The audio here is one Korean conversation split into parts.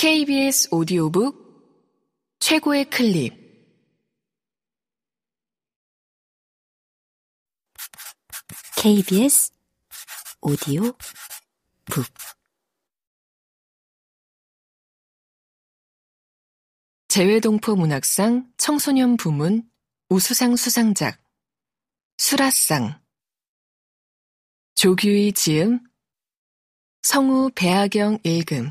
KBS 오디오북 최고의 클립. KBS 오디오 북. 재외동포 문학상 청소년 부문 우수상 수상작 수라상 조규희 지음 성우 배아경 읽음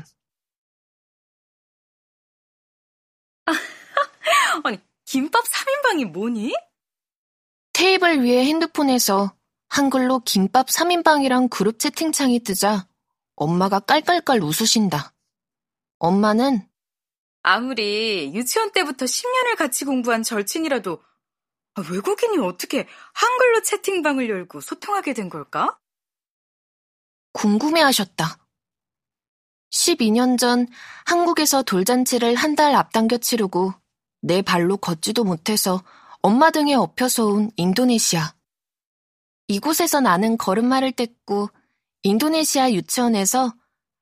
아니, 김밥 3인방이 뭐니? 테이블 위에 핸드폰에서 한글로 김밥 3인방이랑 그룹 채팅창이 뜨자 엄마가 깔깔깔 웃으신다. 엄마는 아무리 유치원 때부터 10년을 같이 공부한 절친이라도 아, 외국인이 어떻게 한글로 채팅방을 열고 소통하게 된 걸까? 궁금해 하셨다. 12년 전 한국에서 돌잔치를 한 달 앞당겨 치르고 내 발로 걷지도 못해서 엄마 등에 엎혀서 온 인도네시아. 이곳에서 나는 걸음마를 뗐고 인도네시아 유치원에서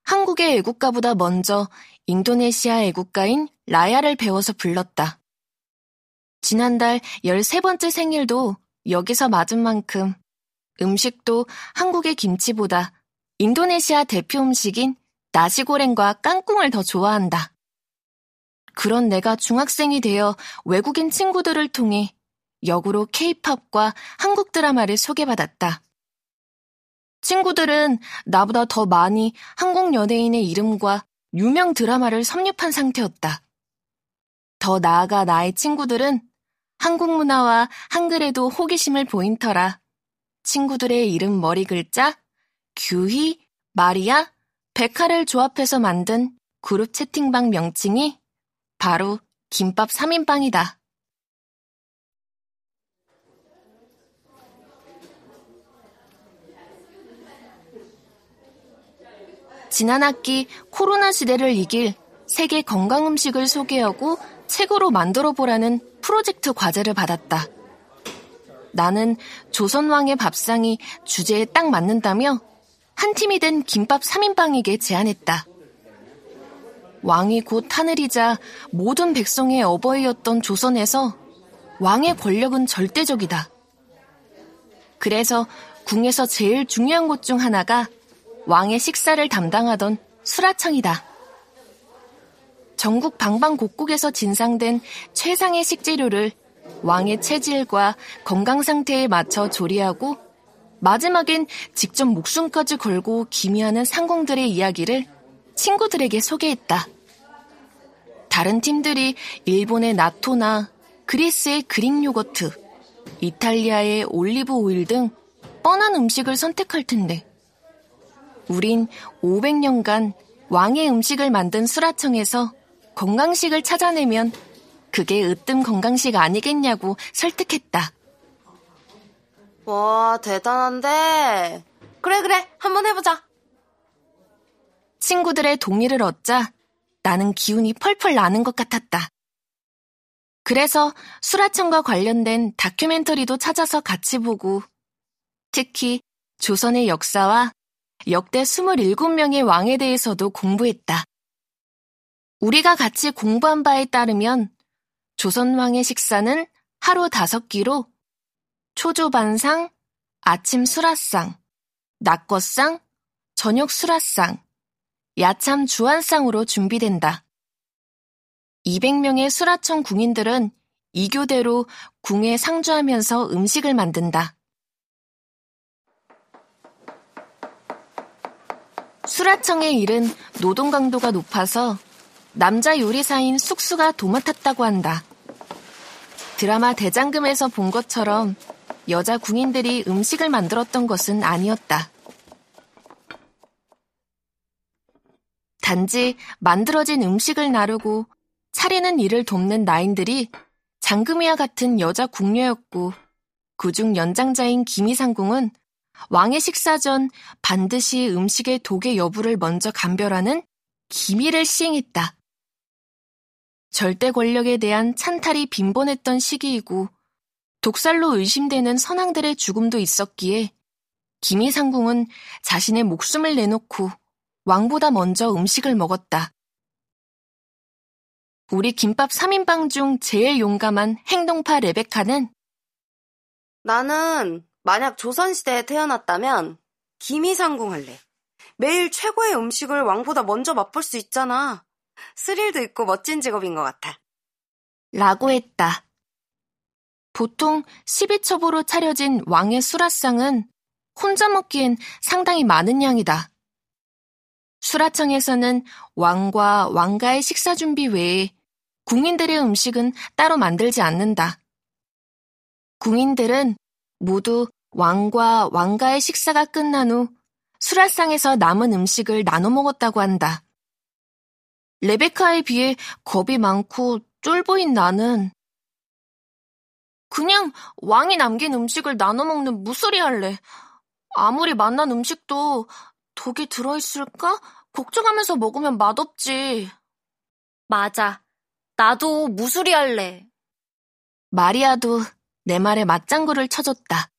한국의 애국가보다 먼저 인도네시아 애국가인 라야를 배워서 불렀다. 지난달 13번째 생일도 여기서 맞은 만큼 음식도 한국의 김치보다 인도네시아 대표 음식인 나시고랭과 깡꿍을 더 좋아한다. 그런 내가 중학생이 되어 외국인 친구들을 통해 역으로 케이팝과 한국 드라마를 소개받았다. 친구들은 나보다 더 많이 한국 연예인의 이름과 유명 드라마를 섭렵한 상태였다. 더 나아가 나의 친구들은 한국 문화와 한글에도 호기심을 보인 터라 친구들의 이름 머리 글자 규희, 마리아, 백화를 조합해서 만든 그룹 채팅방 명칭이 바로 김밥 3인방이다. 지난 학기 코로나 시대를 이길 세계 건강 음식을 소개하고 책으로 만들어 보라는 프로젝트 과제를 받았다. 나는 조선왕의 밥상이 주제에 딱 맞는다며 한 팀이 된 김밥 3인방에게 제안했다. 왕이 곧 하늘이자 모든 백성의 어버이였던 조선에서 왕의 권력은 절대적이다. 그래서 궁에서 제일 중요한 곳 중 하나가 왕의 식사를 담당하던 수라청이다. 전국 방방곡곡에서 진상된 최상의 식재료를 왕의 체질과 건강 상태에 맞춰 조리하고 마지막엔 직접 목숨까지 걸고 기미하는 상공들의 이야기를 친구들에게 소개했다. 다른 팀들이 일본의 나토나 그리스의 그릭 요거트, 이탈리아의 올리브 오일 등 뻔한 음식을 선택할 텐데. 우린 500년간 왕의 음식을 만든 수라청에서 건강식을 찾아내면 그게 으뜸 건강식 아니겠냐고 설득했다. 와, 대단한데. 그래, 그래. 한번 해보자. 친구들의 동의를 얻자 나는 기운이 펄펄 나는 것 같았다. 그래서 수라청과 관련된 다큐멘터리도 찾아서 같이 보고 특히 조선의 역사와 역대 27명의 왕에 대해서도 공부했다. 우리가 같이 공부한 바에 따르면 조선왕의 식사는 하루 다섯 끼로 초조반상, 아침 수라상, 낮것상, 저녁 수라상, 야참 주안상으로 준비된다. 200명의 수라청 궁인들은 이 교대로 궁에 상주하면서 음식을 만든다. 수라청의 일은 노동 강도가 높아서 남자 요리사인 숙수가 도맡았다고 한다. 드라마 대장금에서 본 것처럼 여자 궁인들이 음식을 만들었던 것은 아니었다. 단지 만들어진 음식을 나르고 차리는 일을 돕는 나인들이 장금이와 같은 여자 궁녀였고 그중 연장자인 김이상궁은 왕의 식사 전 반드시 음식의 독의 여부를 먼저 감별하는 기밀을 시행했다. 절대 권력에 대한 찬탈이 빈번했던 시기이고 독살로 의심되는 선왕들의 죽음도 있었기에 김이상궁은 자신의 목숨을 내놓고 왕보다 먼저 음식을 먹었다. 우리 김밥 3인방 중 제일 용감한 행동파 레베카는 나는 만약 조선시대에 태어났다면 김이상궁 할래. 매일 최고의 음식을 왕보다 먼저 맛볼 수 있잖아. 스릴도 있고 멋진 직업인 것 같아. 라고 했다. 보통 12첩으로 차려진 왕의 수라상은 혼자 먹기엔 상당히 많은 양이다. 수라청에서는 왕과 왕가의 식사 준비 외에 궁인들의 음식은 따로 만들지 않는다. 궁인들은 모두 왕과 왕가의 식사가 끝난 후 수라상에서 남은 음식을 나눠 먹었다고 한다. 레베카에 비해 겁이 많고 쫄보인 나는 그냥 왕이 남긴 음식을 나눠 먹는 무소리 할래. 아무리 맛난 음식도 독이 들어있을까? 걱정하면서 먹으면 맛없지. 맞아. 나도 무수리 할래. 마리아도 내 말에 맞장구를 쳐줬다.